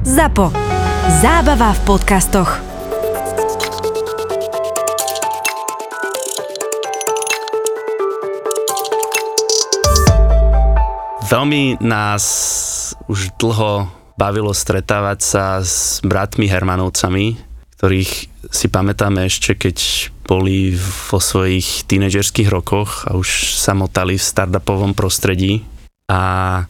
ZAPO. Zábava v podcastoch. Veľmi nás už dlho bavilo stretávať sa s bratmi Hermanovcami, ktorých si pamätáme ešte, keď boli vo svojich tínedžerských rokoch a už sa motali v startupovom prostredí. A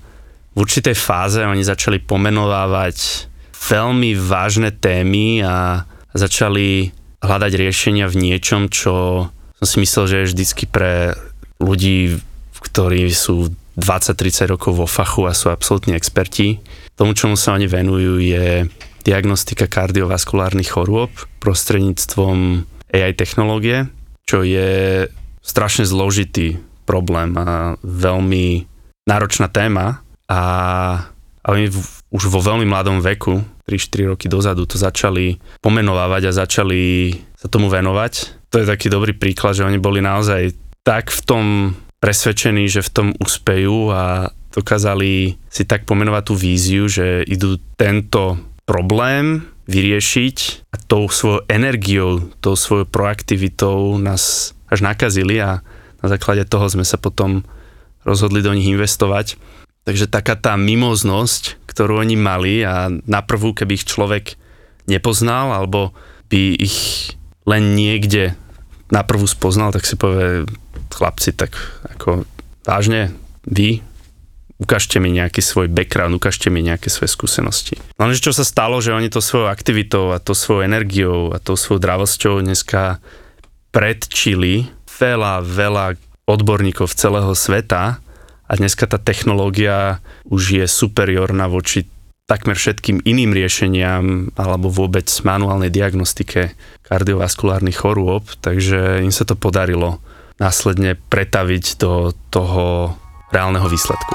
v určitej fáze oni začali pomenovávať veľmi vážne témy a začali hľadať riešenia v niečom, čo som si myslel, že je vždycky pre ľudí, ktorí sú 20-30 rokov vo fachu a sú absolútni experti. Tomu, čomu sa oni venujú, je diagnostika kardiovaskulárnych chorôb prostredníctvom AI technológie, čo je strašne zložitý problém a veľmi náročná téma a, a oni v, už vo veľmi mladom veku, 3-4 roky dozadu, to začali pomenovávať a začali sa tomu venovať. To je taký dobrý príklad, že oni boli naozaj tak v tom presvedčení, že v tom uspejú a dokázali si tak pomenovať tú víziu, že idú tento problém vyriešiť a tou svojou energiou, tou svojou proaktivitou nás až nakazili a na základe toho sme sa potom rozhodli do nich investovať. Takže taká tá mimoznosť, ktorú oni mali a naprvú, keby ich človek nepoznal alebo by ich len niekde naprvú spoznal, tak si povie, chlapci, tak ako vážne, vy, ukážte mi nejaký svoj background, ukážte mi nejaké svoje skúsenosti. Lenže čo sa stalo, že oni to svojou aktivitou a to svojou energiou a tou svojou dravosťou dneska predčili veľa, veľa odborníkov celého sveta a dneska tá technológia už je superiorná voči takmer všetkým iným riešeniam alebo vôbec manuálnej diagnostike kardiovaskulárnych chorôb, takže im sa to podarilo následne pretaviť do toho reálneho výsledku.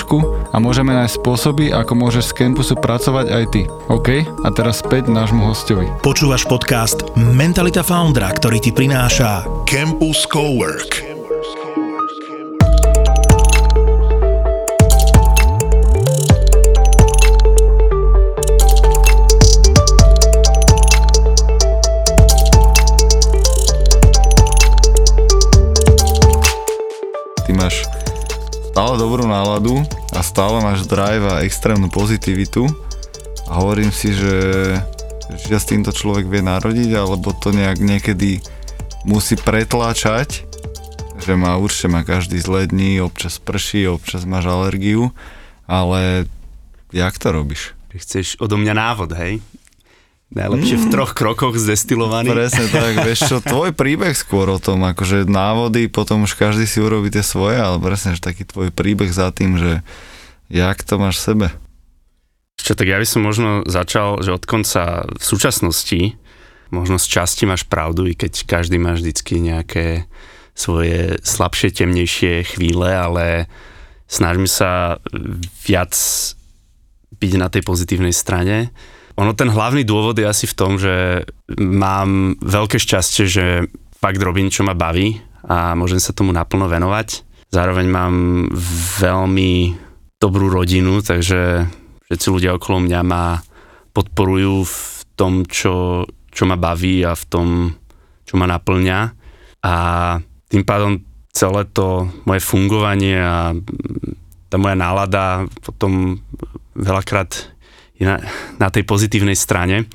a môžeme nájsť spôsoby, ako môžeš z campusu pracovať aj ty. OK? A teraz späť nášmu hostovi. Počúvaš podcast Mentalita Foundra, ktorý ti prináša Campus Cowork. Stále dobrú náladu a stále máš drive a extrémnu pozitivitu a hovorím si, že sa s týmto človek vie narodiť, alebo to nejak niekedy musí pretláčať, že má určite má každý zlé dní, občas prší, občas máš alergiu, ale jak to robíš? Chceš odo mňa návod, hej? Najlepšie v troch krokoch zdestilovaný. Presne tak, vieš čo, tvoj príbeh skôr o tom, akože návody, potom už každý si urobí tie svoje, ale presne, že taký tvoj príbeh za tým, že jak to máš v sebe. Čo, tak ja by som možno začal, že od konca v súčasnosti, možno z časti máš pravdu, i keď každý má vždycky nejaké svoje slabšie, temnejšie chvíle, ale snažím sa viac byť na tej pozitívnej strane ono ten hlavný dôvod je asi v tom, že mám veľké šťastie, že fakt robím, čo ma baví a môžem sa tomu naplno venovať. Zároveň mám veľmi dobrú rodinu, takže všetci ľudia okolo mňa ma podporujú v tom, čo, čo ma baví a v tom, čo ma naplňa. A tým pádom celé to moje fungovanie a tá moja nálada potom veľakrát je na, na tej pozitívnej strane.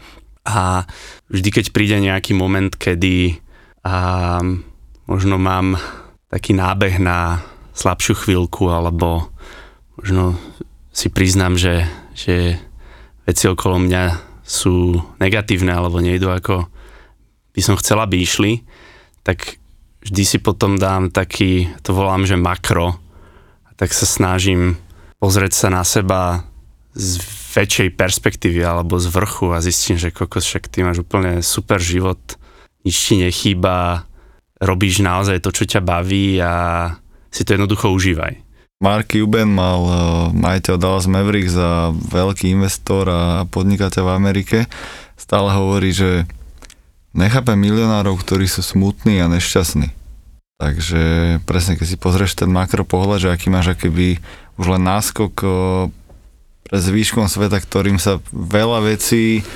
A vždy, keď príde nejaký moment, kedy a, možno mám taký nábeh na slabšiu chvíľku alebo možno si priznám, že, že veci okolo mňa sú negatívne alebo nejdu ako by som chcela, aby išli, tak vždy si potom dám taký, to volám, že makro, tak sa snažím pozrieť sa na seba z väčšej perspektívy alebo z vrchu a zistím, že kokos, však ty máš úplne super život, nič ti nechýba, robíš naozaj to, čo ťa baví a si to jednoducho užívaj. Mark Cuban mal uh, majiteľ Dallas Mavericks za veľký investor a podnikateľ v Amerike. Stále hovorí, že nechápe milionárov, ktorí sú smutní a nešťastní. Takže presne, keď si pozrieš ten makro pohľad, že aký máš akéby už len náskok uh, pre zvýškom sveta, ktorým sa veľa vecí,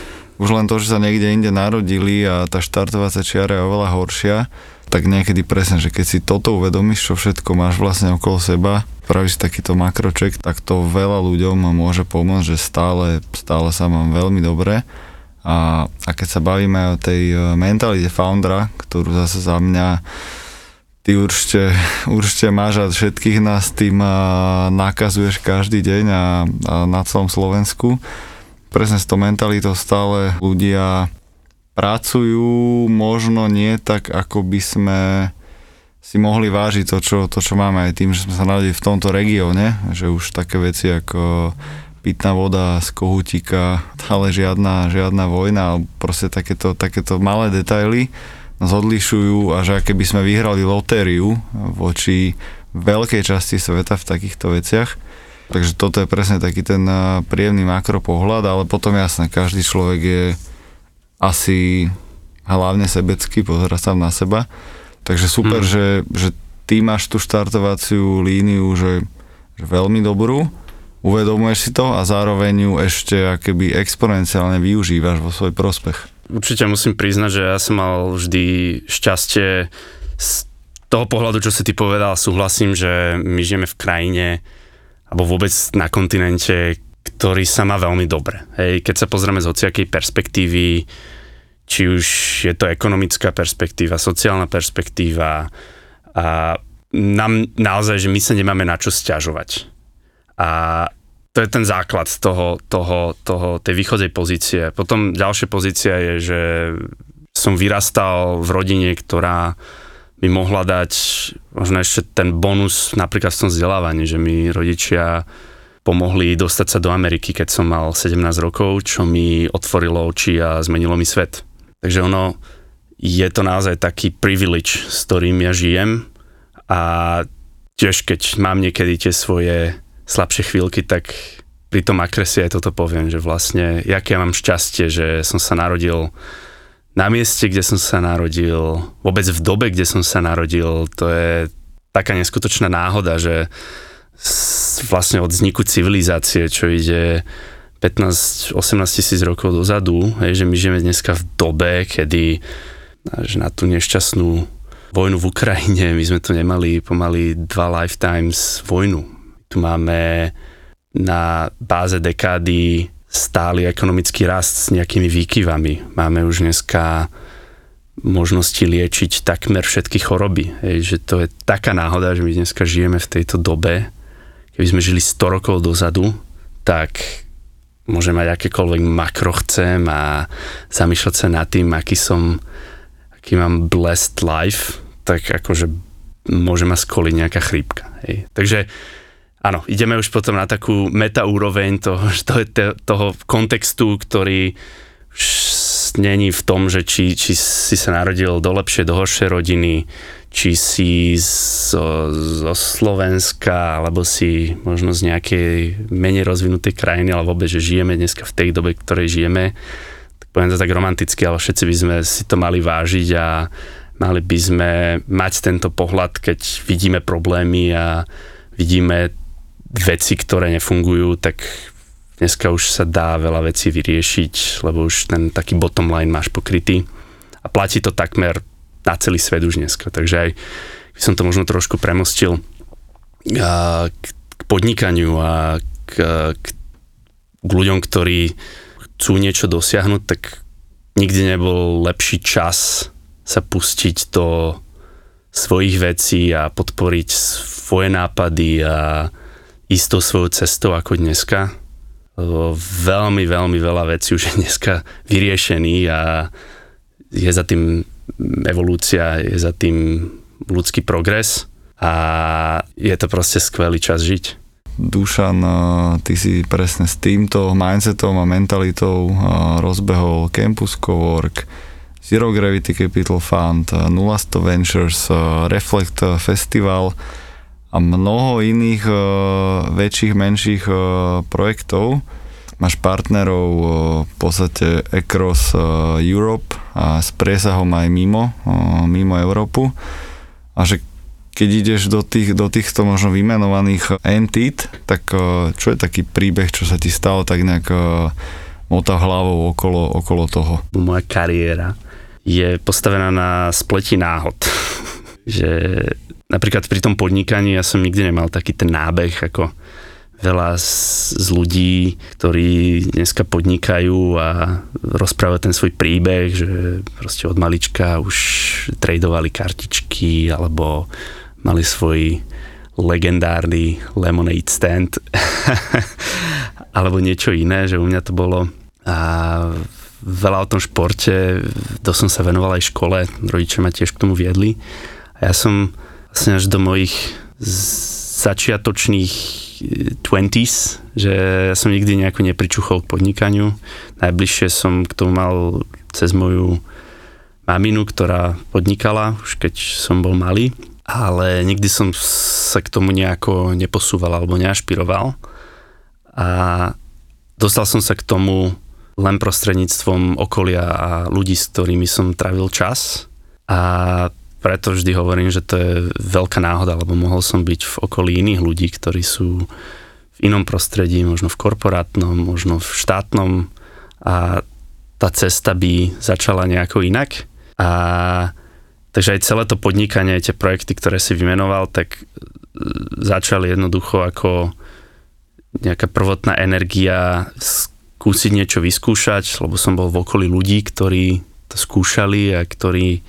už len to, že sa niekde inde narodili a tá štartovacia čiara je oveľa horšia, tak niekedy presne, že keď si toto uvedomíš, čo všetko máš vlastne okolo seba, pravíš takýto makroček, tak to veľa ľuďom môže pomôcť, že stále, stále sa mám veľmi dobre. A, a keď sa bavíme o tej e, mentalite foundera, ktorú zase za mňa ty určite, určite máš a všetkých nás tým nakazuješ každý deň a, a na celom Slovensku. Presne s tou mentalitou stále ľudia pracujú možno nie tak, ako by sme si mohli vážiť to, čo, to, čo máme aj tým, že sme sa narodili v tomto regióne, že už také veci ako pitná voda z kohútika, ale žiadna, žiadna vojna, proste takéto, takéto malé detaily nás odlišujú a že keby sme vyhrali lotériu voči veľkej časti sveta v takýchto veciach. Takže toto je presne taký ten príjemný makropohľad, ale potom jasné, každý človek je asi hlavne sebecky, pozerať sa na seba. Takže super, hmm. že, že ty máš tú štartovaciu líniu, že, že veľmi dobrú, uvedomuješ si to a zároveň ju ešte akoby exponenciálne využívaš vo svoj prospech. Určite musím priznať, že ja som mal vždy šťastie z toho pohľadu, čo si ty povedal, súhlasím, že my žijeme v krajine alebo vôbec na kontinente, ktorý sa má veľmi dobre. Hej, keď sa pozrieme z hociakej perspektívy, či už je to ekonomická perspektíva, sociálna perspektíva a nám naozaj, že my sa nemáme na čo stiažovať. A to je ten základ toho, toho, toho, tej východzej pozície. Potom ďalšia pozícia je, že som vyrastal v rodine, ktorá mi mohla dať možno ešte ten bonus napríklad v tom vzdelávaní, že mi rodičia pomohli dostať sa do Ameriky, keď som mal 17 rokov, čo mi otvorilo oči a zmenilo mi svet. Takže ono je to naozaj taký privilege, s ktorým ja žijem a tiež keď mám niekedy tie svoje slabšie chvíľky, tak pri tom akresi aj toto poviem, že vlastne, jak ja mám šťastie, že som sa narodil na mieste, kde som sa narodil, vôbec v dobe, kde som sa narodil, to je taká neskutočná náhoda, že vlastne od vzniku civilizácie, čo ide 15-18 tisíc rokov dozadu, hej, že my žijeme dneska v dobe, kedy že na tú nešťastnú vojnu v Ukrajine, my sme tu nemali pomaly dva lifetimes vojnu. Tu máme na báze dekády stály ekonomický rast s nejakými výkyvami. Máme už dneska možnosti liečiť takmer všetky choroby. Hej, že to je taká náhoda, že my dneska žijeme v tejto dobe, keby sme žili 100 rokov dozadu, tak môžem mať akékoľvek makro chcem a zamýšľať sa nad tým, aký som, aký mám blessed life, tak akože môže ma skoliť nejaká chrípka. Hej. Takže áno, ideme už potom na takú meta úroveň toho, toho, toho kontextu, ktorý není v tom, že či, či si sa narodil do lepšie, do horšie rodiny, či si zo, zo Slovenska, alebo si možno z nejakej menej rozvinutej krajiny, ale vôbec, že žijeme dneska v tej dobe, v ktorej žijeme, tak poviem to tak romanticky, ale všetci by sme si to mali vážiť a mali by sme mať tento pohľad, keď vidíme problémy a vidíme veci, ktoré nefungujú, tak dneska už sa dá veľa vecí vyriešiť, lebo už ten taký bottom line máš pokrytý a platí to takmer na celý svet už dneska. Takže aj by som to možno trošku premostil k, k podnikaniu a k, k, k ľuďom, ktorí chcú niečo dosiahnuť, tak nikdy nebol lepší čas sa pustiť do svojich vecí a podporiť svoje nápady a ísť tou svojou cestou ako dneska. Veľmi, veľmi veľa vecí už je dneska vyriešený a je za tým evolúcia, je za tým ľudský progres a je to proste skvelý čas žiť. Dušan, ty si presne s týmto mindsetom a mentalitou rozbehol Campus Cowork, Zero Gravity Capital Fund, Nulasto Ventures, Reflect Festival a mnoho iných uh, väčších, menších uh, projektov. Máš partnerov uh, v podstate across uh, Europe a s presahom aj mimo, uh, mimo Európu. A že keď ideš do, tých, do týchto možno vymenovaných entit, tak uh, čo je taký príbeh, čo sa ti stalo tak nejak uh, mota hlavou okolo, okolo toho? Moja kariéra je postavená na spleti náhod. Že napríklad pri tom podnikaní ja som nikdy nemal taký ten nábeh, ako veľa z, z ľudí, ktorí dneska podnikajú a rozprávajú ten svoj príbeh, že proste od malička už tradovali kartičky alebo mali svoj legendárny lemonade stand alebo niečo iné, že u mňa to bolo. A veľa o tom športe, to som sa venoval aj škole, rodičia ma tiež k tomu viedli a ja som vlastne až do mojich začiatočných 20s, eh, že ja som nikdy nejako nepričuchol k podnikaniu. Najbližšie som k tomu mal cez moju maminu, ktorá podnikala, už keď som bol malý, ale nikdy som sa k tomu nejako neposúval alebo neašpiroval. A dostal som sa k tomu len prostredníctvom okolia a ľudí, s ktorými som trávil čas. A preto vždy hovorím, že to je veľká náhoda, lebo mohol som byť v okolí iných ľudí, ktorí sú v inom prostredí, možno v korporátnom, možno v štátnom a tá cesta by začala nejako inak. A takže aj celé to podnikanie, tie projekty, ktoré si vymenoval, tak e, začali jednoducho ako nejaká prvotná energia skúsiť niečo vyskúšať, lebo som bol v okolí ľudí, ktorí to skúšali a ktorí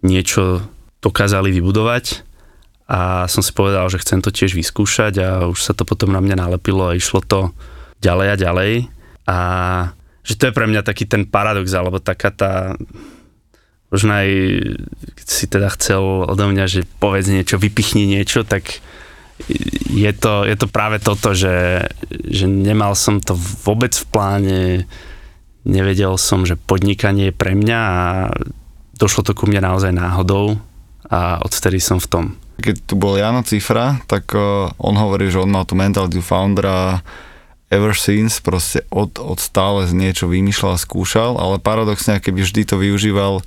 niečo dokázali vybudovať a som si povedal, že chcem to tiež vyskúšať a už sa to potom na mňa nalepilo a išlo to ďalej a ďalej. A že to je pre mňa taký ten paradox, alebo taká tá možno aj keď si teda chcel odo mňa, že povedz niečo, vypichni niečo, tak je to, je to práve toto, že, že nemal som to vôbec v pláne, nevedel som, že podnikanie je pre mňa a došlo to ku mne naozaj náhodou a odvtedy som v tom. Keď tu bol Jano Cifra, tak on hovorí, že on mal tú mentalitu foundera ever since, proste od, od stále z niečo vymýšľal a skúšal, ale paradoxne, keby vždy to využíval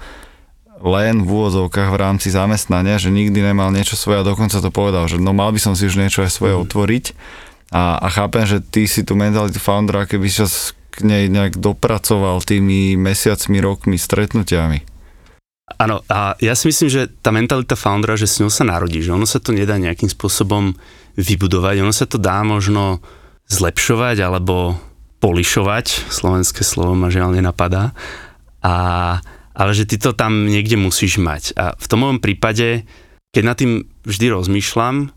len v úvozovkách v rámci zamestnania, že nikdy nemal niečo svoje a dokonca to povedal, že no mal by som si už niečo aj svoje mm. otvoriť a, a chápem, že ty si tú mentalitu foundera, keby si k nej nejak dopracoval tými mesiacmi, rokmi, stretnutiami. Áno, a ja si myslím, že tá mentalita foundera, že s ňou sa narodí, že ono sa to nedá nejakým spôsobom vybudovať, ono sa to dá možno zlepšovať alebo polišovať, slovenské slovo ma žiaľ nenapadá, a, ale že ty to tam niekde musíš mať. A v tom mojom prípade, keď nad tým vždy rozmýšľam,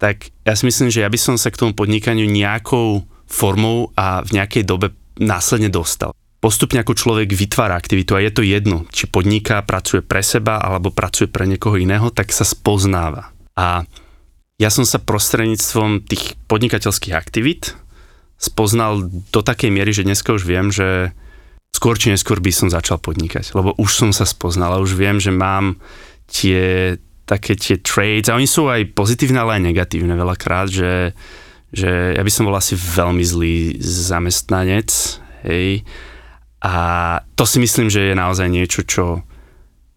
tak ja si myslím, že ja by som sa k tomu podnikaniu nejakou formou a v nejakej dobe následne dostal postupne ako človek vytvára aktivitu a je to jedno, či podniká, pracuje pre seba alebo pracuje pre niekoho iného, tak sa spoznáva. A ja som sa prostredníctvom tých podnikateľských aktivít spoznal do takej miery, že dneska už viem, že skôr či neskôr by som začal podnikať, lebo už som sa spoznal a už viem, že mám tie také tie trades a oni sú aj pozitívne, ale aj negatívne veľakrát, že, že ja by som bol asi veľmi zlý zamestnanec, hej, a to si myslím, že je naozaj niečo, čo,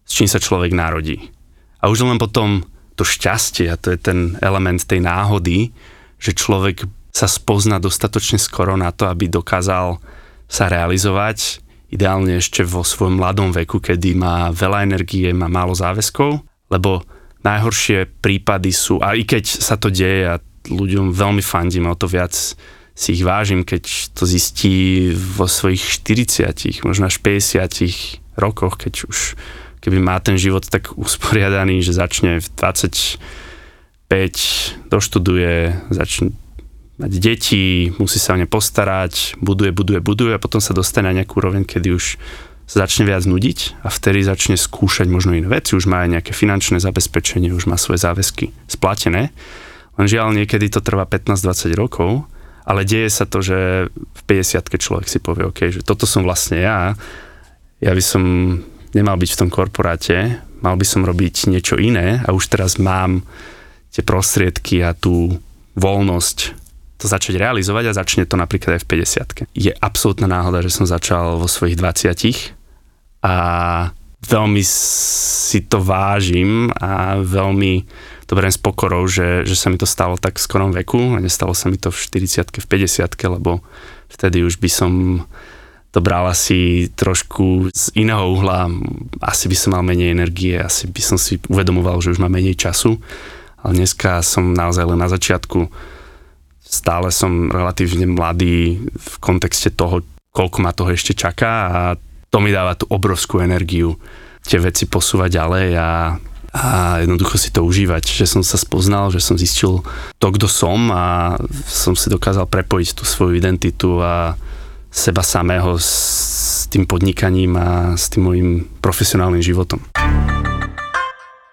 s čím sa človek narodí. A už len potom to šťastie, a to je ten element tej náhody, že človek sa spozna dostatočne skoro na to, aby dokázal sa realizovať, ideálne ešte vo svojom mladom veku, kedy má veľa energie, má málo záväzkov, lebo najhoršie prípady sú, a i keď sa to deje a ľuďom veľmi fandím, o to viac si ich vážim, keď to zistí vo svojich 40, možno až 50 rokoch, keď už keby má ten život tak usporiadaný, že začne v 25, doštuduje, začne mať deti, musí sa o ne postarať, buduje, buduje, buduje a potom sa dostane na nejakú úroveň, kedy už sa začne viac nudiť a vtedy začne skúšať možno iné veci, už má aj nejaké finančné zabezpečenie, už má svoje záväzky splatené. Len žiaľ, niekedy to trvá 15-20 rokov, ale deje sa to, že v 50 človek si povie, OK, že toto som vlastne ja, ja by som nemal byť v tom korporáte, mal by som robiť niečo iné a už teraz mám tie prostriedky a tú voľnosť to začať realizovať a začne to napríklad aj v 50 Je absolútna náhoda, že som začal vo svojich 20 a veľmi si to vážim a veľmi to beriem s pokorou, že, že sa mi to stalo tak v skorom veku a nestalo sa mi to v 40 v 50 lebo vtedy už by som to bral asi trošku z iného uhla, asi by som mal menej energie, asi by som si uvedomoval, že už mám menej času, ale dneska som naozaj len na začiatku, stále som relatívne mladý v kontexte toho, koľko ma toho ešte čaká a to mi dáva tú obrovskú energiu tie veci posúvať ďalej a, a jednoducho si to užívať, že som sa spoznal, že som zistil to, kto som a som si dokázal prepojiť tú svoju identitu a seba samého s tým podnikaním a s tým môjim profesionálnym životom.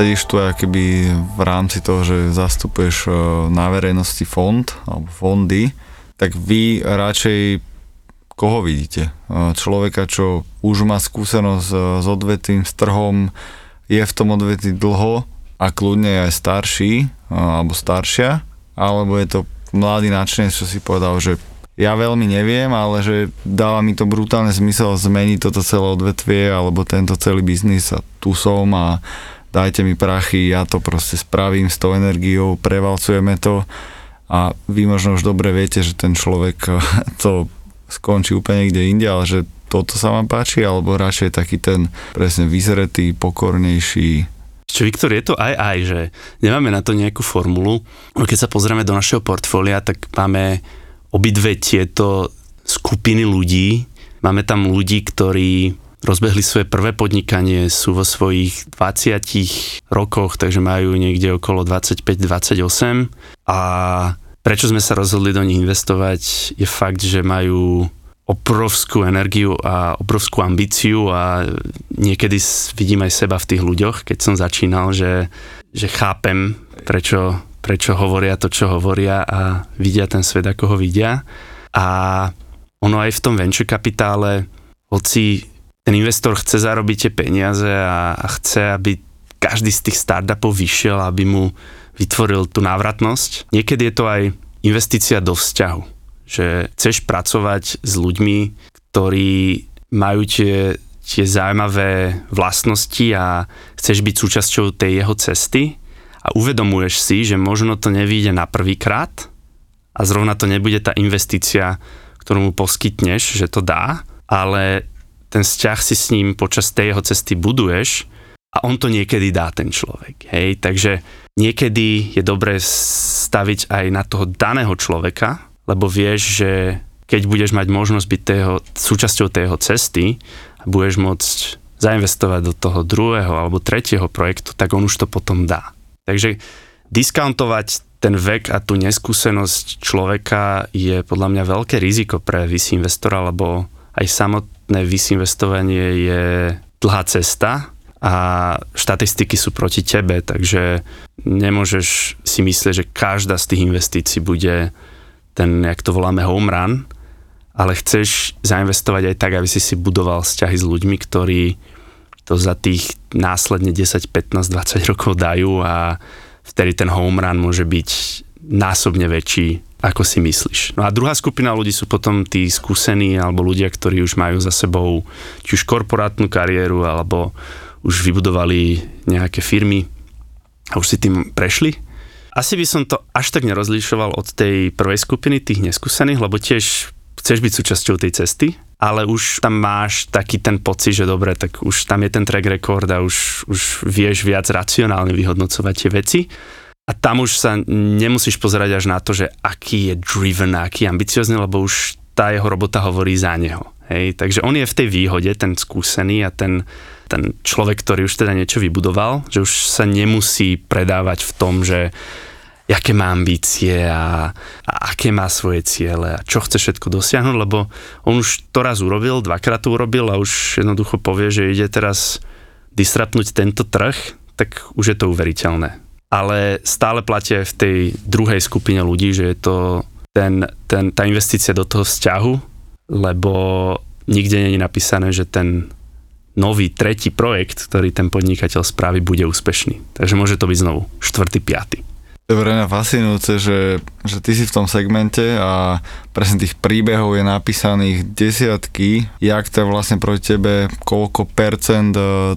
Sedíš tu keby v rámci toho, že zastupuješ e, na verejnosti fond alebo fondy, tak vy radšej koho vidíte? E, človeka, čo už má skúsenosť e, s odvetím, s trhom, je v tom odvetí dlho a kľudne aj starší alebo staršia, alebo je to mladý nadšenec, čo si povedal, že ja veľmi neviem, ale že dáva mi to brutálne zmysel zmeniť toto celé odvetvie alebo tento celý biznis a tu som a dajte mi prachy, ja to proste spravím s tou energiou, prevalcujeme to a vy možno už dobre viete, že ten človek to skončí úplne niekde inde, ale že toto sa vám páči, alebo radšej taký ten presne vyzretý, pokornejší, čo Viktor, je to aj aj, že nemáme na to nejakú formulu. Keď sa pozrieme do našeho portfólia, tak máme obidve tieto skupiny ľudí. Máme tam ľudí, ktorí rozbehli svoje prvé podnikanie, sú vo svojich 20 rokoch, takže majú niekde okolo 25-28 a prečo sme sa rozhodli do nich investovať je fakt, že majú obrovskú energiu a obrovskú ambíciu a niekedy vidím aj seba v tých ľuďoch, keď som začínal, že, že chápem, prečo, prečo hovoria to, čo hovoria a vidia ten svet, ako ho vidia. A ono aj v tom venture kapitále, hoci ten investor chce zarobiť tie peniaze a, chce, aby každý z tých startupov vyšiel, aby mu vytvoril tú návratnosť. Niekedy je to aj investícia do vzťahu, že chceš pracovať s ľuďmi, ktorí majú tie, tie zaujímavé vlastnosti a chceš byť súčasťou tej jeho cesty a uvedomuješ si, že možno to nevíde na prvýkrát a zrovna to nebude tá investícia, ktorú mu poskytneš, že to dá, ale ten vzťah si s ním počas tej jeho cesty buduješ a on to niekedy dá ten človek. Hej? Takže niekedy je dobré staviť aj na toho daného človeka, lebo vieš, že keď budeš mať možnosť byť tého, súčasťou tého cesty a budeš môcť zainvestovať do toho druhého alebo tretieho projektu, tak on už to potom dá. Takže discountovať ten vek a tú neskúsenosť človeka je podľa mňa veľké riziko pre VC investora, lebo aj samotné VC investovanie je dlhá cesta a štatistiky sú proti tebe, takže nemôžeš si myslieť, že každá z tých investícií bude ten, jak to voláme, home run, ale chceš zainvestovať aj tak, aby si si budoval vzťahy s ľuďmi, ktorí to za tých následne 10, 15, 20 rokov dajú a vtedy ten home run môže byť násobne väčší, ako si myslíš. No a druhá skupina ľudí sú potom tí skúsení alebo ľudia, ktorí už majú za sebou či už korporátnu kariéru alebo už vybudovali nejaké firmy a už si tým prešli. Asi by som to až tak nerozlišoval od tej prvej skupiny tých neskúsených, lebo tiež chceš byť súčasťou tej cesty, ale už tam máš taký ten pocit, že dobre, tak už tam je ten track record a už, už vieš viac racionálne vyhodnocovať tie veci. A tam už sa nemusíš pozerať až na to, že aký je driven, aký je ambiciozný, lebo už tá jeho robota hovorí za neho. Hej? Takže on je v tej výhode, ten skúsený a ten, ten človek, ktorý už teda niečo vybudoval, že už sa nemusí predávať v tom, že aké má ambície a, a aké má svoje ciele a čo chce všetko dosiahnuť, lebo on už to raz urobil, dvakrát to urobil a už jednoducho povie, že ide teraz disrapnúť tento trh, tak už je to uveriteľné. Ale stále platia v tej druhej skupine ľudí, že je to ten, ten, tá investícia do toho vzťahu, lebo nikde je napísané, že ten nový tretí projekt, ktorý ten podnikateľ spraví, bude úspešný. Takže môže to byť znovu štvrtý, piatý. To je pre mňa fascinujúce, že, že ty si v tom segmente a presne tých príbehov je napísaných desiatky, jak to vlastne proti tebe, koľko percent,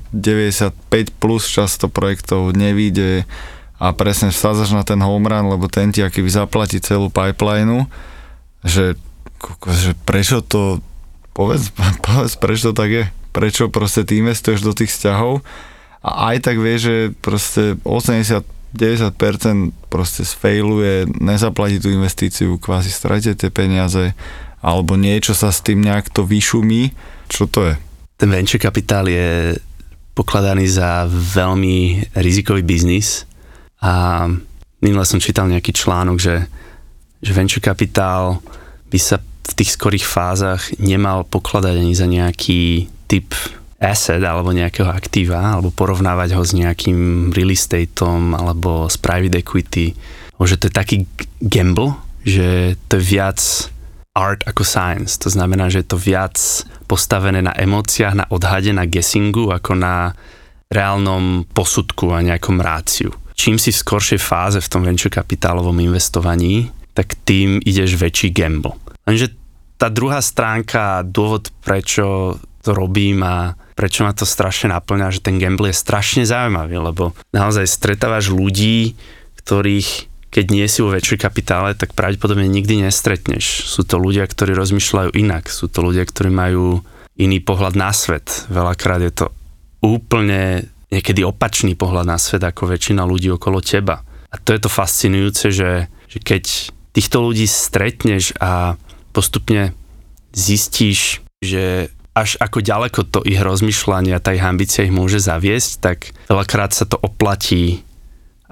95 plus často projektov nevíde a presne vsádzaš na ten home run, lebo ten ti aký zaplatí celú pipeline, že, že prečo to, povedz, povedz, prečo to tak je prečo proste ty investuješ do tých vzťahov a aj tak vieš, že proste 80 90% proste sfailuje, nezaplatí tú investíciu, kvázi stratia tie peniaze, alebo niečo sa s tým nejak to vyšumí. Čo to je? Ten venture kapitál je pokladaný za veľmi rizikový biznis a minule som čítal nejaký článok, že, že venture kapitál by sa v tých skorých fázach nemal pokladať ani za nejaký typ asset alebo nejakého aktíva, alebo porovnávať ho s nejakým real estateom alebo s private equity. Že to je taký gamble, že to je viac art ako science. To znamená, že je to viac postavené na emóciách, na odhade, na guessingu, ako na reálnom posudku a nejakom ráciu. Čím si v skoršej fáze v tom venture kapitálovom investovaní, tak tým ideš väčší gamble. Lenže tá druhá stránka, dôvod, prečo to robím a prečo ma to strašne naplňa, že ten gamble je strašne zaujímavý, lebo naozaj stretávaš ľudí, ktorých keď nie si vo väčšej kapitále, tak pravdepodobne nikdy nestretneš. Sú to ľudia, ktorí rozmýšľajú inak, sú to ľudia, ktorí majú iný pohľad na svet. Veľakrát je to úplne niekedy opačný pohľad na svet ako väčšina ľudí okolo teba. A to je to fascinujúce, že, že keď týchto ľudí stretneš a postupne zistíš, že až ako ďaleko to ich rozmýšľanie a tá ich ambícia ich môže zaviesť, tak veľakrát sa to oplatí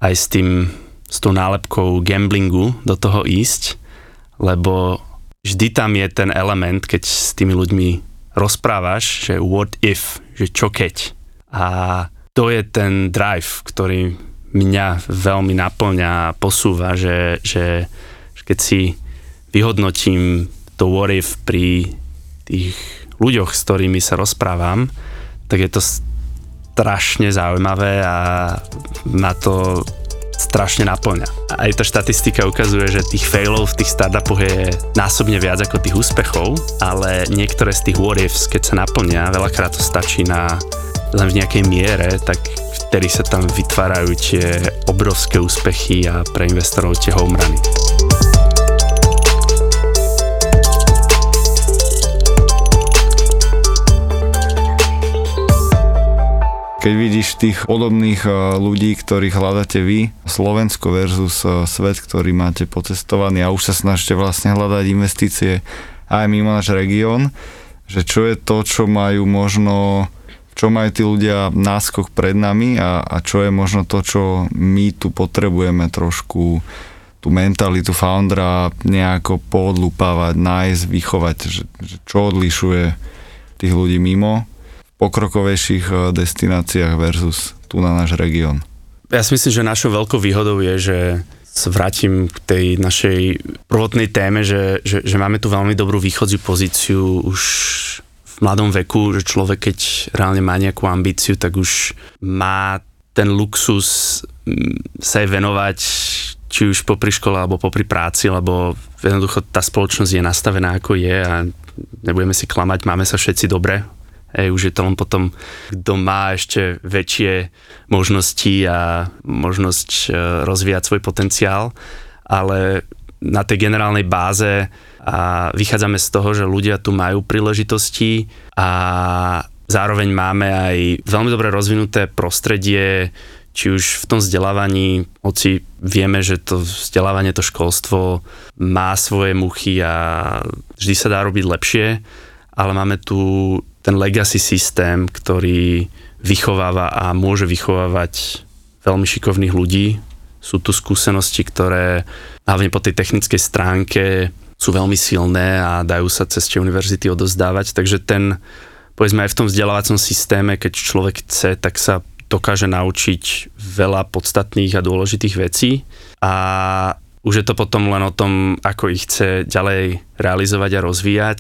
aj s tým, s tou nálepkou gamblingu do toho ísť, lebo vždy tam je ten element, keď s tými ľuďmi rozprávaš, že what if, že čo keď. A to je ten drive, ktorý mňa veľmi naplňa a posúva, že, že keď si vyhodnotím to what if pri tých ľuďoch, s ktorými sa rozprávam, tak je to strašne zaujímavé a ma to strašne naplňa. Aj tá štatistika ukazuje, že tých failov v tých startupoch je násobne viac ako tých úspechov, ale niektoré z tých what ifs, keď sa naplňa, veľakrát to stačí na len v nejakej miere, tak vtedy sa tam vytvárajú tie obrovské úspechy a pre investorov tie home keď vidíš tých podobných e, ľudí, ktorých hľadáte vy, Slovensko versus e, svet, ktorý máte pocestovaný a už sa snažíte vlastne hľadať investície aj mimo náš región, že čo je to, čo majú možno čo majú tí ľudia náskok pred nami a, a čo je možno to, čo my tu potrebujeme trošku tú mentalitu foundera nejako podlupávať, nájsť, vychovať, že, že čo odlišuje tých ľudí mimo pokrokovejších eh, destináciách versus tu na náš región. Ja si myslím, že našou veľkou výhodou je, že sa vrátim k tej našej prvotnej téme, že, že, že máme tu veľmi dobrú východziu pozíciu už v mladom veku, že človek keď reálne má nejakú ambíciu, tak už má ten luxus mm, sa aj venovať či už popri škole alebo popri práci, lebo jednoducho tá spoločnosť je nastavená ako je a nebudeme si klamať, máme sa všetci dobre, Hej, už je to len potom, kto má ešte väčšie možnosti a možnosť e, rozvíjať svoj potenciál, ale na tej generálnej báze a vychádzame z toho, že ľudia tu majú príležitosti a zároveň máme aj veľmi dobre rozvinuté prostredie, či už v tom vzdelávaní, hoci vieme, že to vzdelávanie, to školstvo má svoje muchy a vždy sa dá robiť lepšie, ale máme tu ten legacy systém, ktorý vychováva a môže vychovávať veľmi šikovných ľudí. Sú tu skúsenosti, ktoré hlavne po tej technickej stránke sú veľmi silné a dajú sa cez tie univerzity odozdávať, takže ten, povedzme aj v tom vzdelávacom systéme, keď človek chce, tak sa dokáže naučiť veľa podstatných a dôležitých vecí a už je to potom len o tom, ako ich chce ďalej realizovať a rozvíjať.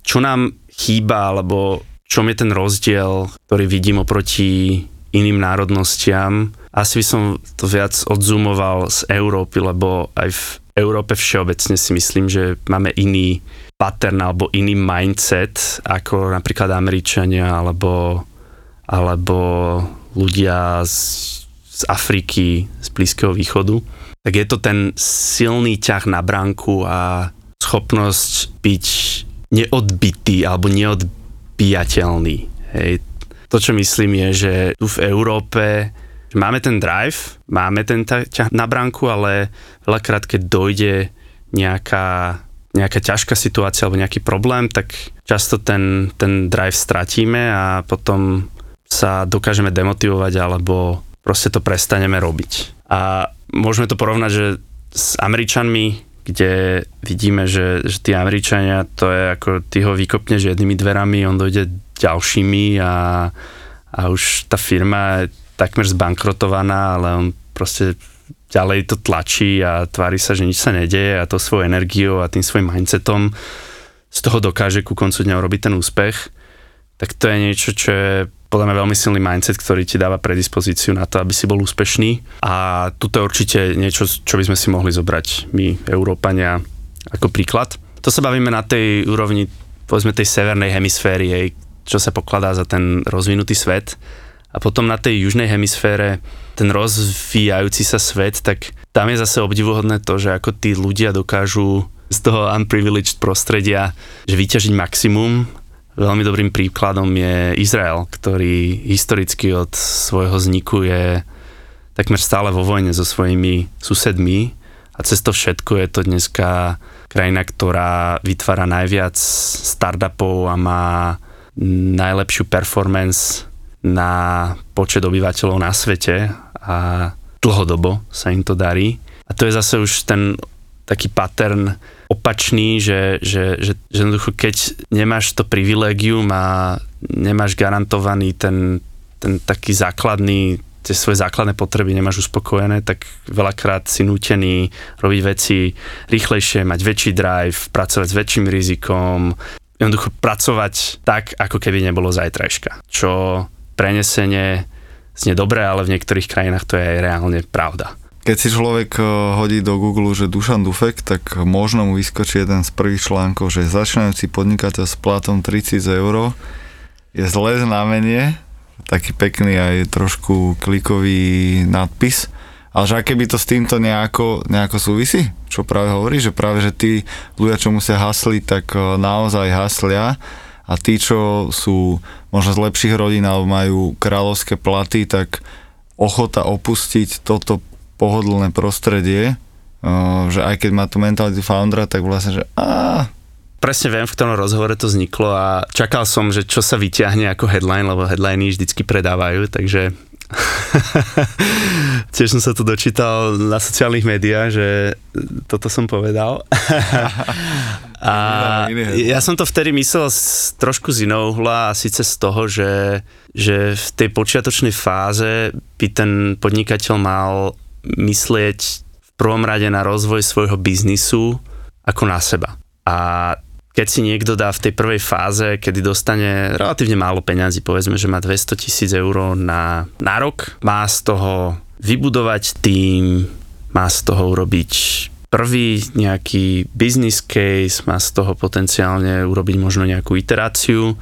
Čo nám chýba, alebo čom je ten rozdiel, ktorý vidím oproti iným národnostiam. Asi by som to viac odzumoval z Európy, lebo aj v Európe všeobecne si myslím, že máme iný pattern alebo iný mindset ako napríklad Američania alebo, alebo ľudia z, z Afriky, z Blízkeho východu. Tak je to ten silný ťah na bránku a schopnosť byť neodbitý alebo neodbijateľný. Hej. To, čo myslím, je, že tu v Európe máme ten drive, máme ten ťah na bránku, ale veľakrát, keď dojde nejaká, nejaká ťažká situácia alebo nejaký problém, tak často ten, ten drive stratíme a potom sa dokážeme demotivovať alebo proste to prestaneme robiť. A môžeme to porovnať, že s Američanmi kde vidíme, že, že tí Američania, to je ako ty ho vykopneš jednými dverami, on dojde ďalšími a, a už tá firma je takmer zbankrotovaná, ale on proste ďalej to tlačí a tvári sa, že nič sa nedeje a to svojou energiou a tým svojim mindsetom z toho dokáže ku koncu dňa urobiť ten úspech, tak to je niečo, čo je podľa mňa veľmi silný mindset, ktorý ti dáva predispozíciu na to, aby si bol úspešný. A tuto je určite niečo, čo by sme si mohli zobrať my, Európania, ako príklad. To sa bavíme na tej úrovni, povedzme, tej severnej hemisféry, hej, čo sa pokladá za ten rozvinutý svet. A potom na tej južnej hemisfére, ten rozvíjajúci sa svet, tak tam je zase obdivuhodné to, že ako tí ľudia dokážu z toho unprivileged prostredia, že vyťažiť maximum Veľmi dobrým príkladom je Izrael, ktorý historicky od svojho vzniku je takmer stále vo vojne so svojimi susedmi a cez to všetko je to dneska krajina, ktorá vytvára najviac startupov a má najlepšiu performance na počet obyvateľov na svete a dlhodobo sa im to darí. A to je zase už ten taký pattern opačný, že, že, že, že jednoducho keď nemáš to privilegium a nemáš garantovaný ten, ten taký základný tie svoje základné potreby nemáš uspokojené, tak veľakrát si nútený robiť veci rýchlejšie, mať väčší drive, pracovať s väčším rizikom, jednoducho pracovať tak, ako keby nebolo zajtrajška. Čo prenesenie znie dobré, ale v niektorých krajinách to je aj reálne pravda. Keď si človek eh, hodí do Google, že Dušan Dufek, tak možno mu vyskočí jeden z prvých článkov, že začínajúci podnikateľ s platom 3000 eur je zlé znamenie, taký pekný aj trošku klikový nadpis, ale že aké by to s týmto nejako, nejako súvisí, čo práve hovorí, že práve, že tí ľudia, čo musia hasliť, tak eh, naozaj haslia. A tí, čo sú možno z lepších rodín alebo majú kráľovské platy, tak ochota opustiť toto pohodlné prostredie, uh, že aj keď má tu mentalitu foundera, tak vlastne, že á, presne viem, v ktorom rozhovore to vzniklo a čakal som, že čo sa vyťahne ako headline, lebo headliny vždycky predávajú, takže tiež som sa tu dočítal na sociálnych médiách, že toto som povedal. a ja som to vtedy myslel z, trošku z inou hla a síce z toho, že, že v tej počiatočnej fáze by ten podnikateľ mal myslieť v prvom rade na rozvoj svojho biznisu ako na seba. A keď si niekto dá v tej prvej fáze, kedy dostane relatívne málo peňazí, povedzme, že má 200 tisíc eur na, na rok, má z toho vybudovať tým, má z toho urobiť prvý nejaký business case, má z toho potenciálne urobiť možno nejakú iteráciu,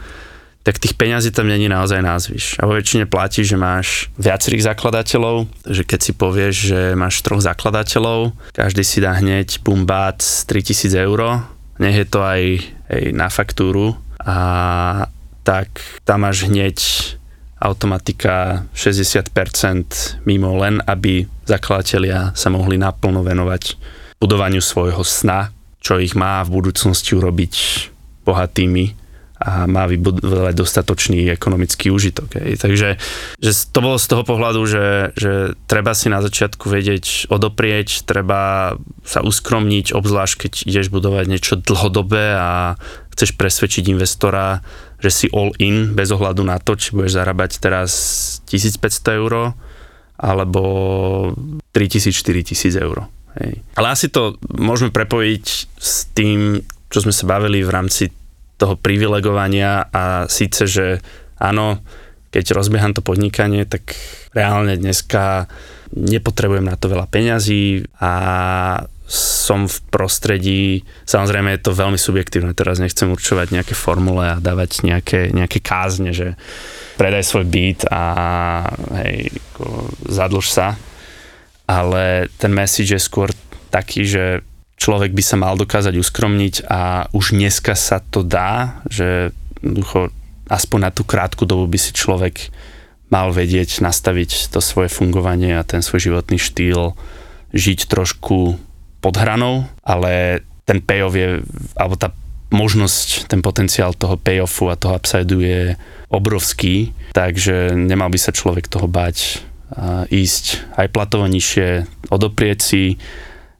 tak tých peňazí tam není naozaj názvyš. A vo väčšine platí, že máš viacerých zakladateľov, že keď si povieš, že máš troch zakladateľov, každý si dá hneď bumbát 3000 eur, nech je to aj, aj na faktúru a tak tam máš hneď automatika 60% mimo len, aby zakladatelia sa mohli naplno venovať budovaniu svojho sna, čo ich má v budúcnosti urobiť bohatými a má vybudovať dostatočný ekonomický užitok. Hej. Takže že to bolo z toho pohľadu, že, že treba si na začiatku vedieť odoprieť, treba sa uskromniť, obzvlášť keď ideš budovať niečo dlhodobé a chceš presvedčiť investora, že si all in bez ohľadu na to, či budeš zarábať teraz 1500 eur alebo 3000-4000 eur. Hej. Ale asi to môžeme prepojiť s tým, čo sme sa bavili v rámci toho privilegovania a síce, že áno, keď rozbieham to podnikanie, tak reálne dneska nepotrebujem na to veľa peňazí a som v prostredí, samozrejme je to veľmi subjektívne, teraz nechcem určovať nejaké formule a dávať nejaké, nejaké kázne, že predaj svoj byt a hej, zadlž sa, ale ten message je skôr taký, že človek by sa mal dokázať uskromniť a už dneska sa to dá, že ducho, aspoň na tú krátku dobu by si človek mal vedieť nastaviť to svoje fungovanie a ten svoj životný štýl, žiť trošku pod hranou, ale ten payoff je, alebo tá možnosť, ten potenciál toho payoffu a toho upsideu je obrovský, takže nemal by sa človek toho bať ísť aj platovo nižšie, odoprieť si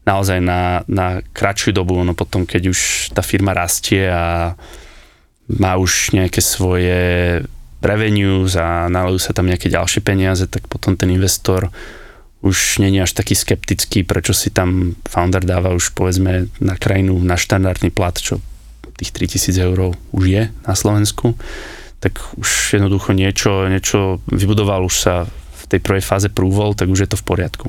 naozaj na, na kratšiu dobu, no potom keď už tá firma rastie a má už nejaké svoje revenues a nalajú sa tam nejaké ďalšie peniaze, tak potom ten investor už není až taký skeptický, prečo si tam founder dáva už povedzme na krajinu na štandardný plat, čo tých 3000 eur už je na Slovensku, tak už jednoducho niečo, niečo vybudoval už sa v tej prvej fáze prúvol, tak už je to v poriadku.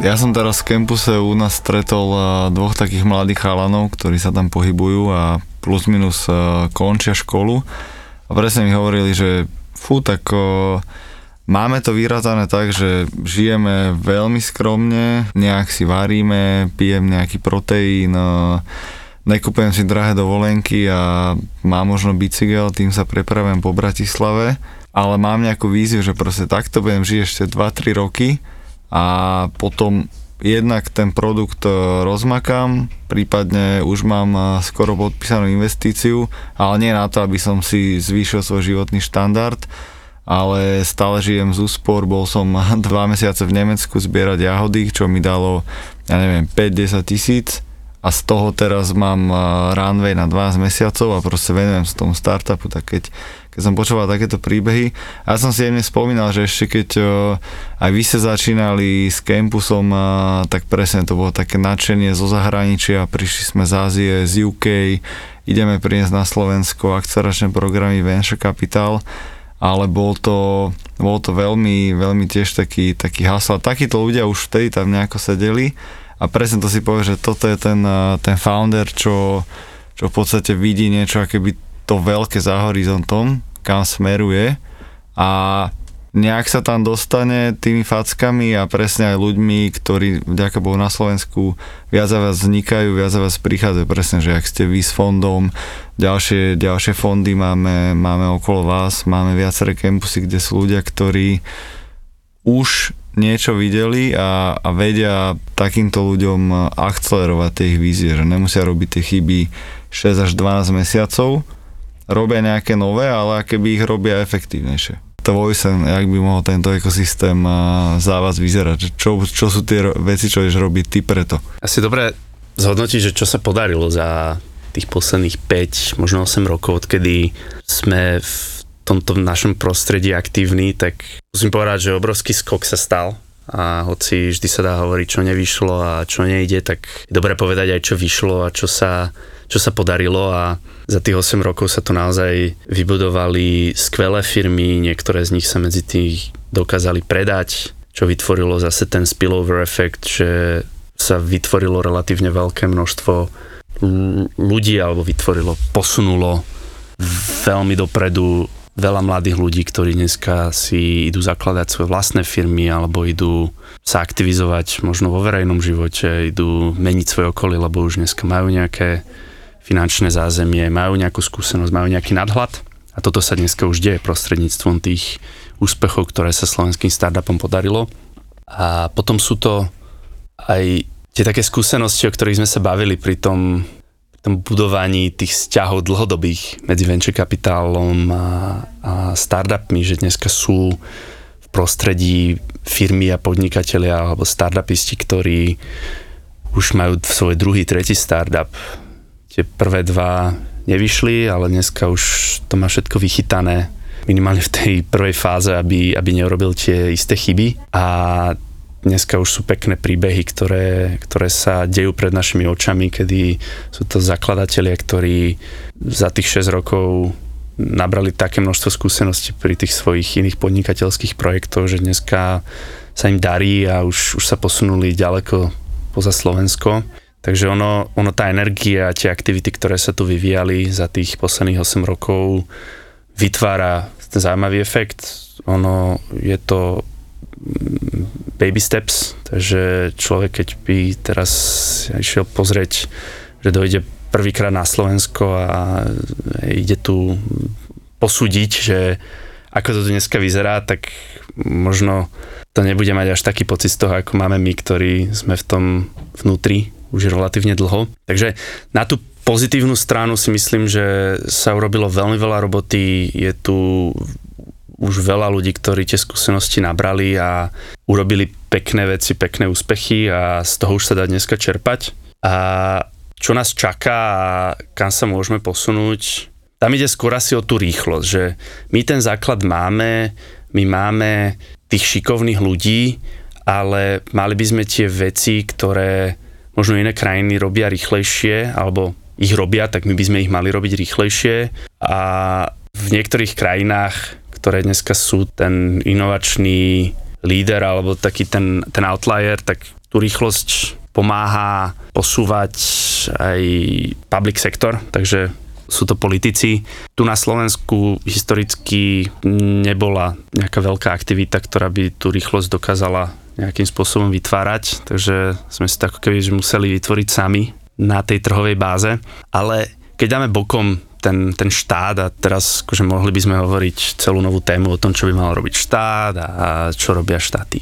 Ja som teraz v campuse u nás stretol eh, dvoch takých mladých chalanov, ktorí sa tam pohybujú a plus minus eh, končia školu. A presne mi hovorili, že fú, tak o, máme to vyratané tak, že žijeme veľmi skromne, nejak si varíme, pijem nejaký proteín, nekupujem si drahé dovolenky a mám možno bicykel, tým sa prepravujem po Bratislave, ale mám nejakú víziu, že proste takto budem žiť ešte 2-3 roky a potom jednak ten produkt e, rozmakám, prípadne už mám e, skoro podpísanú investíciu, ale nie na to, aby som si zvýšil svoj životný štandard, ale stále žijem z úspor, bol som dva mesiace v Nemecku zbierať jahody, čo mi dalo, ja neviem, 5-10 tisíc a z toho teraz mám runway na 12 mesiacov a proste venujem z tomu startupu, tak keď, keď som počúval takéto príbehy. A ja som si jemne spomínal, že ešte keď aj vy ste začínali s campusom, tak presne to bolo také nadšenie zo zahraničia, prišli sme z Ázie, z UK, ideme priniesť na Slovensko akceleračné programy Venture Capital ale bol to, bol to veľmi, veľmi tiež taký, taký hasla. Takíto ľudia už vtedy tam nejako sedeli a presne to si povie, že toto je ten, eh, ten founder, čo, čo v podstate vidí niečo, aké by to veľké za horizontom, kam smeruje a nejak sa tam dostane tými fackami a presne aj ľuďmi, ktorí vďaka Bohu na Slovensku viac a viac vznikajú, viac a viac prichádzajú. Presne, že ak ste vy s fondom, ďalšie, ďalšie fondy máme, máme okolo vás, máme viaceré campusy, kde sú ľudia, ktorí už niečo videli a, a vedia takýmto ľuďom akcelerovať tie ich vízie, že nemusia robiť tie chyby 6 až 12 mesiacov, robia nejaké nové, ale keby ich robia efektívnejšie tvoj sen, jak by mohol tento ekosystém za vás vyzerať? Čo, čo sú tie veci, čo ješ robiť ty preto? Asi dobre zhodnotiť, že čo sa podarilo za tých posledných 5, možno 8 rokov, odkedy sme v tomto našom prostredí aktívni, tak musím povedať, že obrovský skok sa stal. A hoci vždy sa dá hovoriť, čo nevyšlo a čo nejde, tak je dobre povedať aj, čo vyšlo a čo sa čo sa podarilo. A za tých 8 rokov sa tu naozaj vybudovali skvelé firmy, niektoré z nich sa medzi tých dokázali predať, čo vytvorilo zase ten spillover efekt, že sa vytvorilo relatívne veľké množstvo ľudí alebo vytvorilo, posunulo veľmi dopredu veľa mladých ľudí, ktorí dneska si idú zakladať svoje vlastné firmy alebo idú sa aktivizovať možno vo verejnom živote, idú meniť svoje okolie, lebo už dneska majú nejaké finančné zázemie, majú nejakú skúsenosť, majú nejaký nadhľad. A toto sa dneska už deje prostredníctvom tých úspechov, ktoré sa slovenským startupom podarilo. A potom sú to aj tie také skúsenosti, o ktorých sme sa bavili pri tom, tom budovaní tých vzťahov dlhodobých medzi venture kapitálom a, a startupmi, že dneska sú v prostredí firmy a podnikatelia alebo startupisti, ktorí už majú svoj druhý, tretí startup, tie prvé dva nevyšli, ale dneska už to má všetko vychytané minimálne v tej prvej fáze, aby, aby neurobil tie isté chyby. A dneska už sú pekné príbehy, ktoré, ktoré sa dejú pred našimi očami, kedy sú to zakladatelia, ktorí za tých 6 rokov nabrali také množstvo skúseností pri tých svojich iných podnikateľských projektoch, že dneska sa im darí a už, už sa posunuli ďaleko poza Slovensko. Takže ono, ono tá energia a tie aktivity, ktoré sa tu vyvíjali za tých posledných 8 rokov, vytvára ten zaujímavý efekt. Ono je to baby steps, takže človek, keď by teraz išiel pozrieť, že dojde prvýkrát na Slovensko a ide tu posúdiť, že ako to tu dneska vyzerá, tak možno to nebude mať až taký pocit z toho, ako máme my, ktorí sme v tom vnútri už relatívne dlho. Takže na tú pozitívnu stranu si myslím, že sa urobilo veľmi veľa roboty, je tu už veľa ľudí, ktorí tie skúsenosti nabrali a urobili pekné veci, pekné úspechy a z toho už sa dá dneska čerpať. A čo nás čaká a kam sa môžeme posunúť, tam ide skôr asi o tú rýchlosť, že my ten základ máme, my máme tých šikovných ľudí, ale mali by sme tie veci, ktoré možno iné krajiny robia rýchlejšie, alebo ich robia, tak my by sme ich mali robiť rýchlejšie a v niektorých krajinách, ktoré dneska sú ten inovačný líder alebo taký ten, ten outlier, tak tú rýchlosť pomáha posúvať aj public sektor, takže sú to politici. Tu na Slovensku historicky nebola nejaká veľká aktivita, ktorá by tú rýchlosť dokázala nejakým spôsobom vytvárať, takže sme si to ako keby museli vytvoriť sami na tej trhovej báze. Ale keď dáme bokom ten, ten štát a teraz akože mohli by sme hovoriť celú novú tému o tom, čo by mal robiť štát a, a čo robia štáty.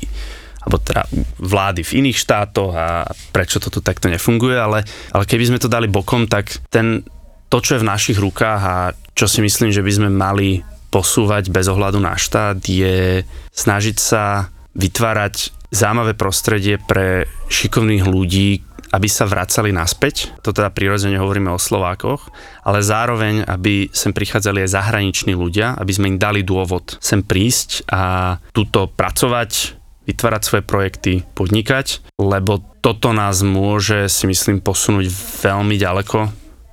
Alebo teda vlády v iných štátoch a prečo to tu takto nefunguje, ale, ale keby sme to dali bokom, tak ten, to, čo je v našich rukách a čo si myslím, že by sme mali posúvať bez ohľadu na štát, je snažiť sa vytvárať zaujímavé prostredie pre šikovných ľudí, aby sa vracali naspäť, to teda prirodzene hovoríme o Slovákoch, ale zároveň, aby sem prichádzali aj zahraniční ľudia, aby sme im dali dôvod sem prísť a tuto pracovať, vytvárať svoje projekty, podnikať, lebo toto nás môže, si myslím, posunúť veľmi ďaleko,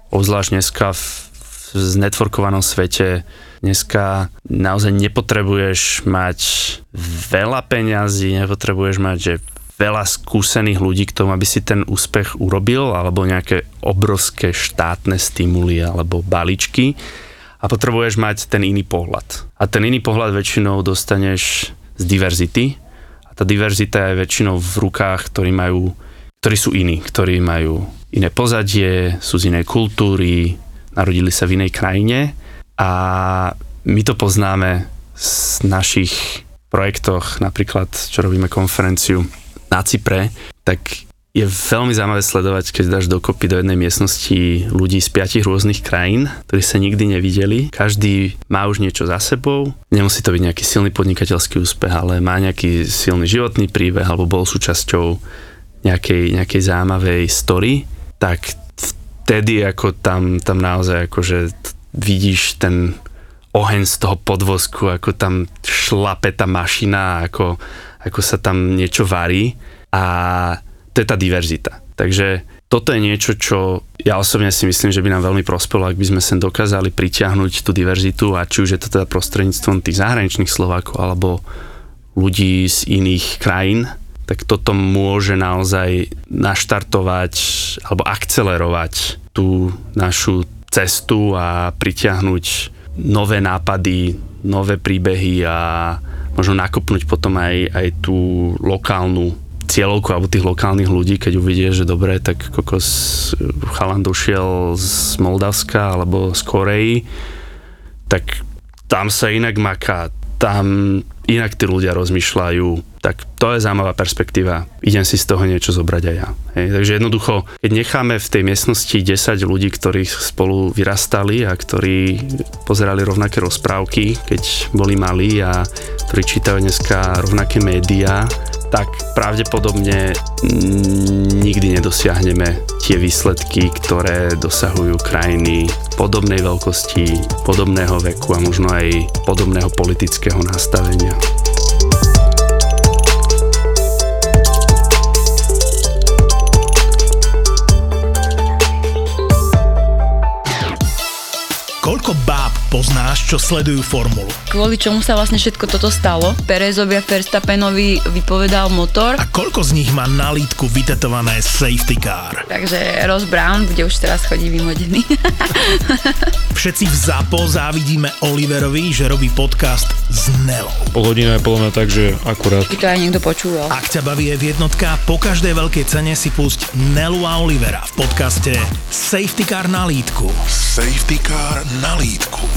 obzvlášť dneska v, v znetworkovanom svete, Dneska naozaj nepotrebuješ mať veľa peňazí, nepotrebuješ mať že veľa skúsených ľudí k tomu, aby si ten úspech urobil, alebo nejaké obrovské štátne stimuly alebo balíčky. A potrebuješ mať ten iný pohľad. A ten iný pohľad väčšinou dostaneš z diverzity a tá diverzita je väčšinou v rukách, ktorí majú, ktorí sú iní, ktorí majú iné pozadie, sú z inej kultúry, narodili sa v inej krajine a my to poznáme z našich projektoch, napríklad čo robíme konferenciu na Cypre, tak je veľmi zaujímavé sledovať, keď dáš dokopy do jednej miestnosti ľudí z piatich rôznych krajín, ktorí sa nikdy nevideli. Každý má už niečo za sebou. Nemusí to byť nejaký silný podnikateľský úspech, ale má nejaký silný životný príbeh alebo bol súčasťou nejakej, nejakej zaujímavej story. Tak vtedy ako tam, tam naozaj akože vidíš ten oheň z toho podvozku, ako tam šlape tá mašina, ako, ako sa tam niečo varí a to je tá diverzita. Takže toto je niečo, čo ja osobne si myslím, že by nám veľmi prospelo, ak by sme sem dokázali pritiahnuť tú diverzitu a či už je to teda prostredníctvom tých zahraničných Slovákov alebo ľudí z iných krajín, tak toto môže naozaj naštartovať alebo akcelerovať tú našu cestu a pritiahnuť nové nápady, nové príbehy a možno nakopnúť potom aj, aj tú lokálnu cieľovku alebo tých lokálnych ľudí, keď uvidie, že dobre, tak kokos chalan došiel z Moldavska alebo z Koreji, tak tam sa inak maká, tam inak tí ľudia rozmýšľajú, tak to je zaujímavá perspektíva. Idem si z toho niečo zobrať aj ja. Hej. Takže jednoducho, keď necháme v tej miestnosti 10 ľudí, ktorí spolu vyrastali a ktorí pozerali rovnaké rozprávky, keď boli malí a ktorí čítajú dneska rovnaké médiá, tak pravdepodobne nikdy nedosiahneme tie výsledky, ktoré dosahujú krajiny podobnej veľkosti, podobného veku a možno aj podobného politického nastavenia. Koľko báb poznáš, čo sledujú formulu? Kvôli čomu sa vlastne všetko toto stalo? Perezovi a Verstappenovi vypovedal motor. A koľko z nich má na lítku vytetované safety car? Takže Ross Brown, kde už teraz chodí vymodený. Všetci v ZAPO závidíme Oliverovi, že robí podcast s Nelou. Pol hodina je podľa mňa tak, že akurát. By to aj niekto počúval. Ak ťa baví je jednotka, po každej veľkej cene si pusť Nelu a Olivera v podcaste Safety Car na lítku. Safety Car na lítku.